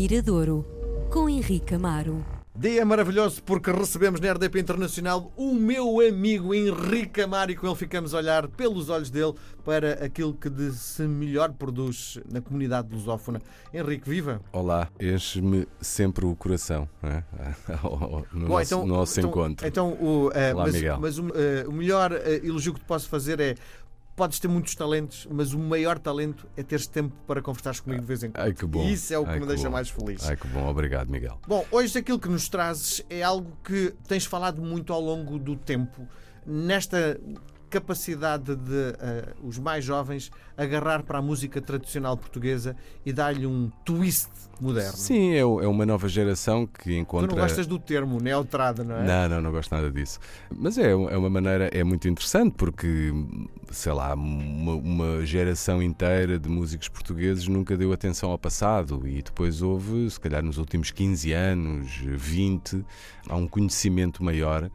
Miradouro, com Henrique Amaro. Dia maravilhoso porque recebemos na RDP Internacional o meu amigo Henrique Amaro e com ele ficamos a olhar pelos olhos dele para aquilo que de se melhor produz na comunidade lusófona. Henrique, viva! Olá, enche-me sempre o coração é? no, Bom, nosso, então, no nosso então, encontro. Então, o, eh, Olá, mas, Miguel. mas o, eh, o melhor eh, elogio que te posso fazer é podes ter muitos talentos, mas o maior talento é teres tempo para conversares comigo de vez em quando. Ai que bom. E isso é o que Ai, me deixa bom. mais feliz. Ai que bom, obrigado, Miguel. Bom, hoje aquilo que nos trazes é algo que tens falado muito ao longo do tempo, nesta capacidade de eh, os mais jovens agarrar para a música tradicional portuguesa e dar-lhe um twist moderno. Sim, é, é uma nova geração que Tu encontra. não gostas do termo neotrada, não é? Não, não, não gosto nada disso. Mas é, é uma maneira, é muito interessante porque, sei lá, uma, uma geração inteira de músicos portugueses nunca deu atenção ao passado e depois houve, se calhar nos últimos 15 anos, 20, há um conhecimento maior.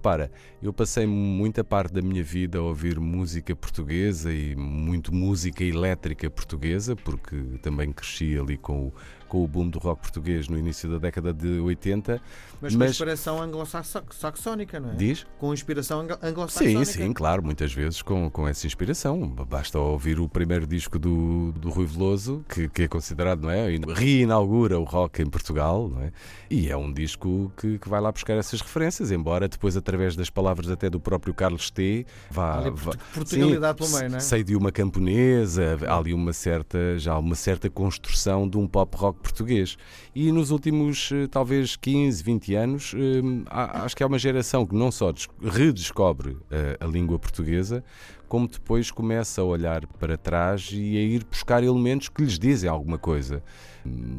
Repara, eu passei muita parte da minha vida a ouvir música portuguesa e muito música elétrica portuguesa, porque também cresci ali com o, com o boom do rock português no início da década de 80. Mas com Mas- inspiração anglo-saxónica, não é? Diz? Com inspiração anglo- anglo-saxónica. Sim, sim, claro, muitas vezes com, com essa inspiração. Basta ouvir o primeiro disco do, do Rui Veloso, que, que é considerado, não é? Reinaugura o rock em Portugal, não é? E é um disco que, que vai lá buscar essas referências, embora depois, através das palavras até do próprio Carlos T, vá. Ali, vá Portugalidade pelo meio, não é? Sei de uma camponesa, há ali uma certa, já uma certa construção de um pop rock português. E nos últimos, eh, talvez, 15, 20 anos, eh, acho que há uma geração que não só des- redescobre eh, a língua portuguesa, como depois começa a olhar para trás e a ir buscar elementos que lhes dizem alguma coisa.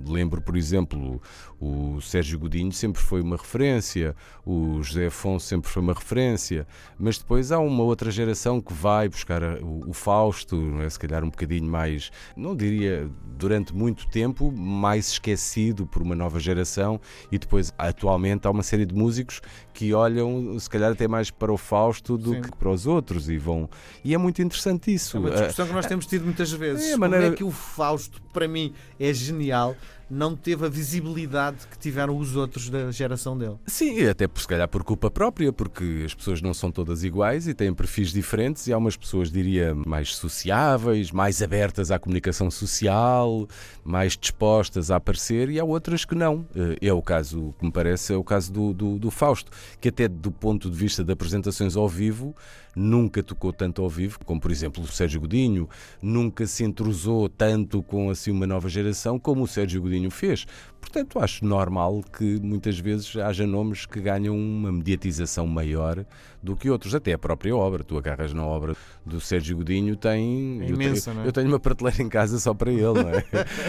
Lembro, por exemplo, o Sérgio Godinho sempre foi uma referência, o José Afonso sempre foi uma referência, mas depois há uma outra geração que vai buscar o, Fausto, é? se calhar um bocadinho mais, não diria durante muito tempo, mais esquecido por uma nova geração, e depois atualmente há uma série de músicos que olham, se calhar até mais para o Fausto do Sim. que para os outros, e vão. E é muito interessante isso. É uma Ah, discussão que nós temos tido muitas vezes. é a Como maneira- é que o Fausto, para mim, é genial, não teve a visibilidade que tiveram os outros da geração dele? Sim, até por, se calhar por culpa própria, porque as pessoas não são todas iguais e têm perfis diferentes, e há umas pessoas, diria, mais sociáveis, mais abertas à comunicação social, mais dispostas a aparecer, e há outras que não. Eh, É o caso, que me parece, é o caso do, do, do Fausto, que até do ponto de vista de apresentações ao vivo, nunca tocou tanto ao vivo, como por exemplo o Sérgio Godinho, nunca se entrosou tanto com assim uma nova geração como o Sérgio Godinho fez. Portanto, acho normal que muitas vezes haja nomes que ganham uma mediatização maior do que outros, até a própria obra. Tu agarras na obra do Sérgio Godinho, tem. É eu imensa, tenho, não é? eu tenho uma prateleira em casa só para ele, não é?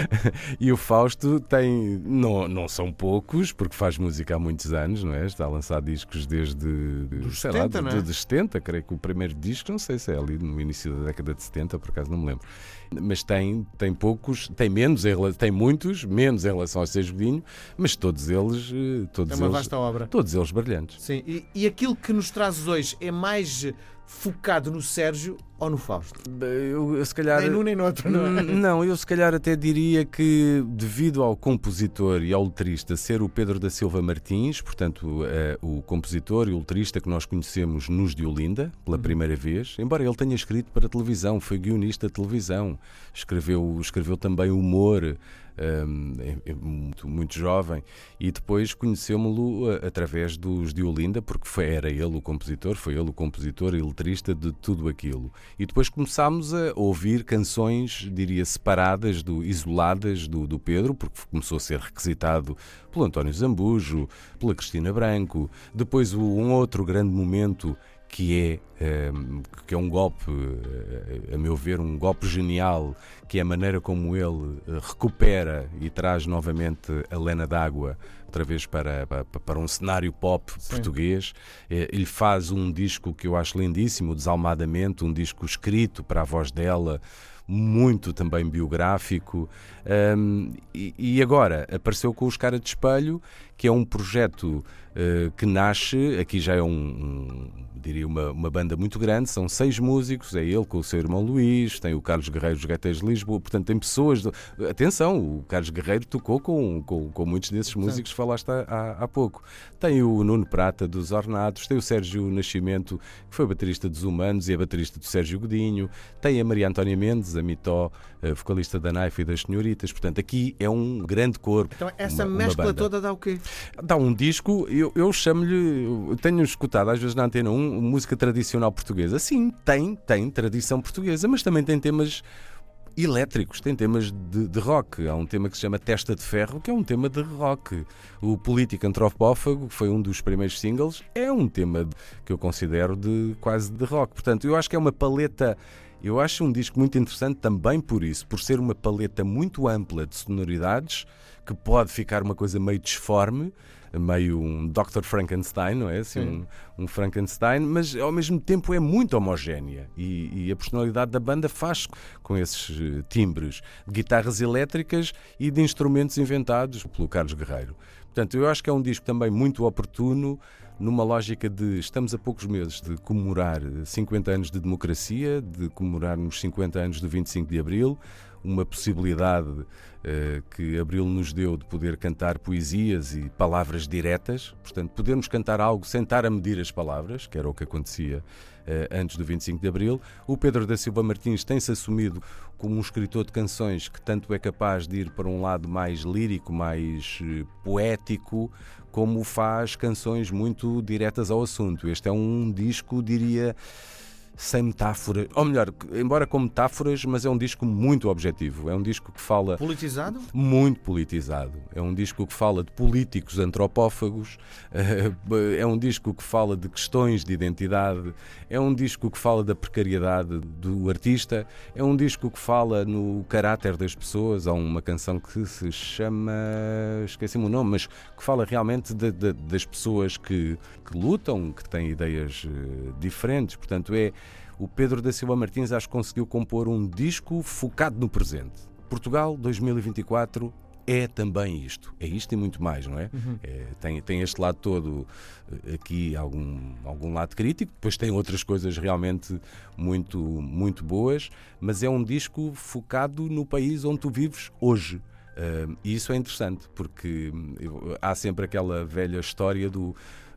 e o Fausto tem. Não, não são poucos, porque faz música há muitos anos, não é? Está a lançar discos desde. Dos sei 70, lá, de, é? de 70, creio que o primeiro disco, não sei se é ali no início da década de 70, por acaso não me lembro. Mas tem, tem poucos, tem menos, tem muitos, menos em relação ao Sérgio Godinho, mas todos eles, eh, todos É uma eles, vasta obra. todos eles brilhantes. Sim, e, e aquilo que nos trazes hoje é mais eh, focado no Sérgio ou no Fausto? Eu, eu se calhar. Nem num nem no outro, não é? Não, eu se calhar até diria que, devido ao compositor e ao letrista ser o Pedro da Silva Martins, portanto, eh, o compositor e o letrista que nós conhecemos nos de Olinda, pela primeira vez, embora ele tenha escrito para televisão, foi guionista de televisão, escreveu, escreveu também humor. É- é muito, muito jovem e depois conhecemos-lo através dos de Olinda porque foi, era ele o compositor, foi ele o compositor e letrista de tudo aquilo e depois começámos a ouvir canções, diria, separadas, do, isoladas do, do Pedro, porque começou a ser requisitado pelo António Zambujo, pela Cristina Branco. Depois um outro grande momento que é, ehm, que é um golpe, eh, a meu ver, um golpe genial, que é a maneira como ele eh, recupera e traz novamente a Lena d'Água outra vez para, para, para um cenário pop Sim. português. Eh, Ele faz um disco que eu acho lindíssimo, Desalmadamente, um disco escrito para a voz dela, muito também biográfico. Um, e, e, agora apareceu com os Cara de Espelho, que é um projeto uh, que nasce, aqui já é um, um diria uma, uma, banda muito grande, são seis músicos, é ele com o seu irmão Luís, tem o Carlos Guerreiro dos Gaiteiros de Lisboa, portanto tem pessoas. Do... Atenção, o Carlos Guerreiro tocou com, com, com muitos desses músicos que falaste há, há, pouco. Tem o Nuno Prata dos Ornados, tem o Sérgio Nascimento, que foi baterista dos Humanos e é baterista do Sérgio Godinho, tem a Maria Antónia Mendes, a Mitó, a vocalista da Naifa e das Senhoritas. Portanto, aqui é um grande corpo. Então, essa uma, mescla uma toda dá o quê? Dá um disco, eu, eu chamo-lhe, tenho escutado às vezes na Antena 1, música tradicional portuguesa. Sim, tem, tem tradição portuguesa, mas também tem temas elétricos, tem temas de, de, rock. Há um tema que se chama Testa de Ferro, que é um tema de rock. O Político Antropófago, que foi um dos primeiros singles, é um tema que eu considero de quase de rock. Portanto, eu acho que é uma paleta eu acho um disco muito interessante também por isso, por ser uma paleta muito ampla de sonoridades, que pode ficar uma coisa meio disforme, meio um Dr. Frankenstein, não é? Assim, um, um, Frankenstein, mas ao mesmo tempo é muito homogénea e, e, a personalidade da banda faz com esses eh, timbres de guitarras elétricas e de instrumentos inventados pelo Carlos Guerreiro. Portanto, eu acho que é um disco também muito oportuno numa lógica de estamos a poucos meses de comemorar 50 anos de democracia, de comemorarmos 50 anos do 25 de Abril, uma possibilidade uh, que Abril nos deu de poder cantar poesias e palavras diretas, portanto, podermos cantar algo sem estar a medir as palavras, que era o que acontecia uh, antes do 25 de Abril. O Pedro da Silva Martins tem-se assumido como um escritor de canções que tanto é capaz de ir para um lado mais lírico, mais uh, poético, como faz canções muito diretas ao assunto. Este é um disco, diria sem metáforas, ou melhor, embora com metáforas, mas é um disco muito objetivo. É um disco que fala. Politizado? Muito politizado. É um disco que fala de políticos antropófagos, é um disco que fala de questões de identidade, é um disco que fala da precariedade do artista, é um disco que fala no caráter das pessoas. Há uma canção que se chama. esqueci-me o nome, mas que fala realmente de, de, das pessoas que, que lutam, que têm ideias eh, diferentes. Portanto, é o Pedro da Silva Martins acho que conseguiu compor um disco focado no presente. Portugal 2024 é também isto. É isto e muito mais, não é? Uhum. é tem, tem este lado todo eh, aqui, algum, algum lado crítico, depois tem outras coisas realmente muito, muito boas, mas é um disco focado no país onde tu vives hoje. Uh, e isso é interessante, porque hum, há sempre aquela velha história do.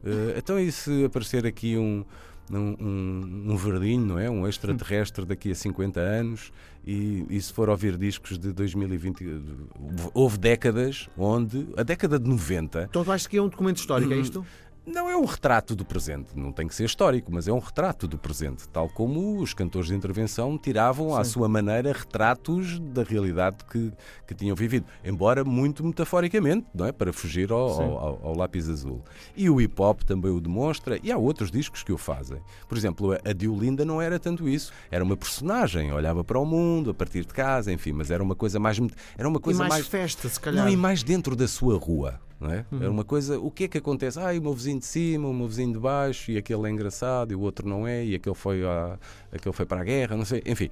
Uh, então, e se aparecer aqui um um, um, um, verdinho, não é? Um extraterrestre daqui a 50 anos. E, e se for ouvir discos de 2020, houve décadas onde. A década de 90. Então, acho que é um documento histórico, é isto? Não é um retrato do presente, não tem que ser histórico, mas é um retrato do presente, tal como os cantores de intervenção tiravam Sim. à sua maneira retratos da realidade que, que tinham vivido, embora muito metaforicamente, não é? Para fugir ao, ao, ao, lápis azul. E o hip hop também o demonstra, e há outros discos que o fazem. Por exemplo, a Diolinda não era tanto isso, era uma personagem, olhava para o mundo a partir de casa, enfim, mas era uma coisa mais. Era uma coisa e mais, mais festa, se calhar. Não, e mais dentro da sua rua não é? Uhum. Era uma coisa, o que é que acontece? Ah, o meu vizinho de cima, o meu vizinho de baixo, e aquele é engraçado, e o outro não é, e aquele foi, a, aquele foi para a guerra, não sei, enfim.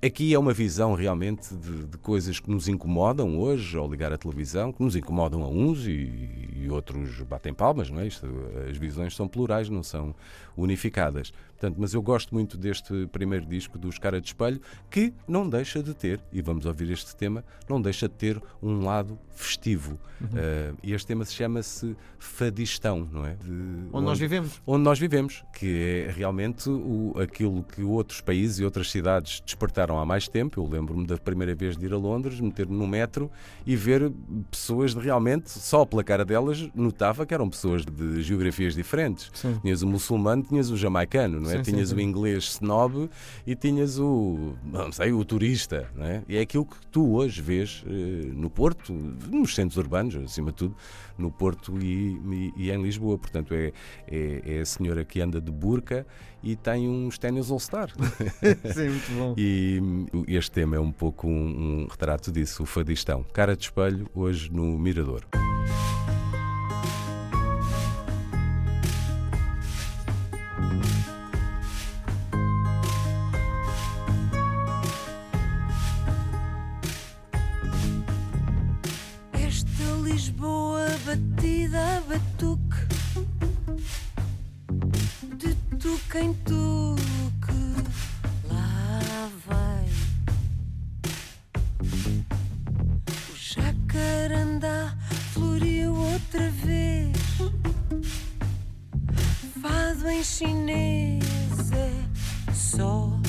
Aqui é uma visão realmente de, de, coisas que nos incomodam hoje ao ligar a televisão, que nos incomodam a uns e, e outros batem palmas, não é? Isto, as visões são plurais, não são unificadas. Portanto, mas eu gosto muito deste primeiro disco dos Cara de Espelho, que não deixa de ter, e vamos ouvir este tema, não deixa de ter um lado festivo. Uhum. Uh, e este tema chama-se Fadistão, não é? De, onde, onde, nós vivemos. Onde nós vivemos, que é realmente o, aquilo que outros países e outras cidades despertaram há mais tempo. Eu lembro-me da primeira vez de ir a Londres, meter-me no metro e ver pessoas de realmente, só pela cara delas, notava que eram pessoas de geografias diferentes. Sim. Tinhas o muçulmano, tinhas o jamaicano, não é? Sim, tinhas sim, o inglês snob e tinhas o, não sei, o turista, não é? E é aquilo que tu hoje vês eh, no Porto, nos centros urbanos, acima de tudo, no Porto e, e, e em Lisboa. Portanto, é, é, é, a senhora que anda de burca e tem uns ténis All-Star. Sim, muito bom. E este tema é um pouco um, um retrato disso, o fadistão. Cara de espelho, hoje no Mirador. Lisboa batida a batuque, de tuque em tuque, lá vai. O jacarandá floriu outra vez, fado em chinês é só.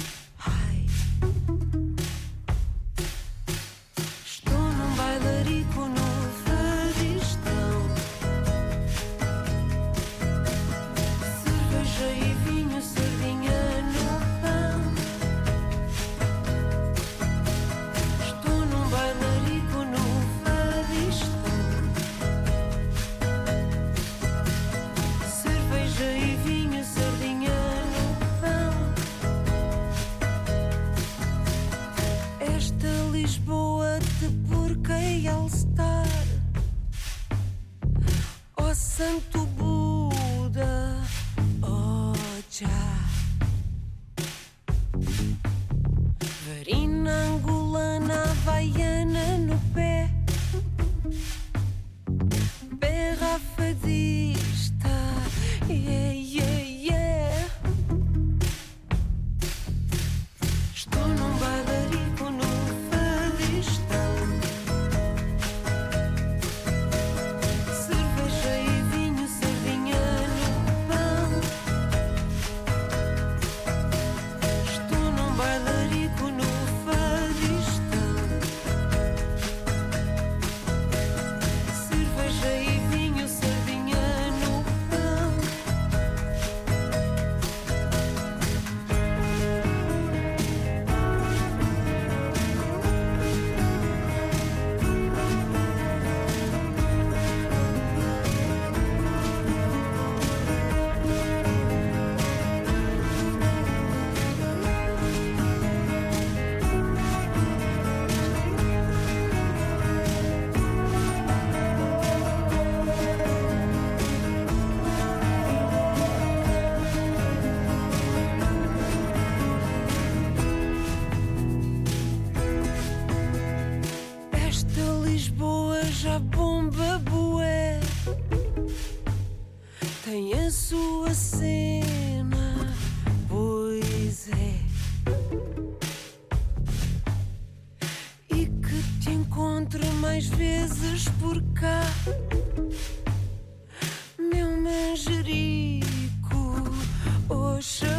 Sua cena, pois é. E que te encontre mais vezes por cá Meu manjerico, oxa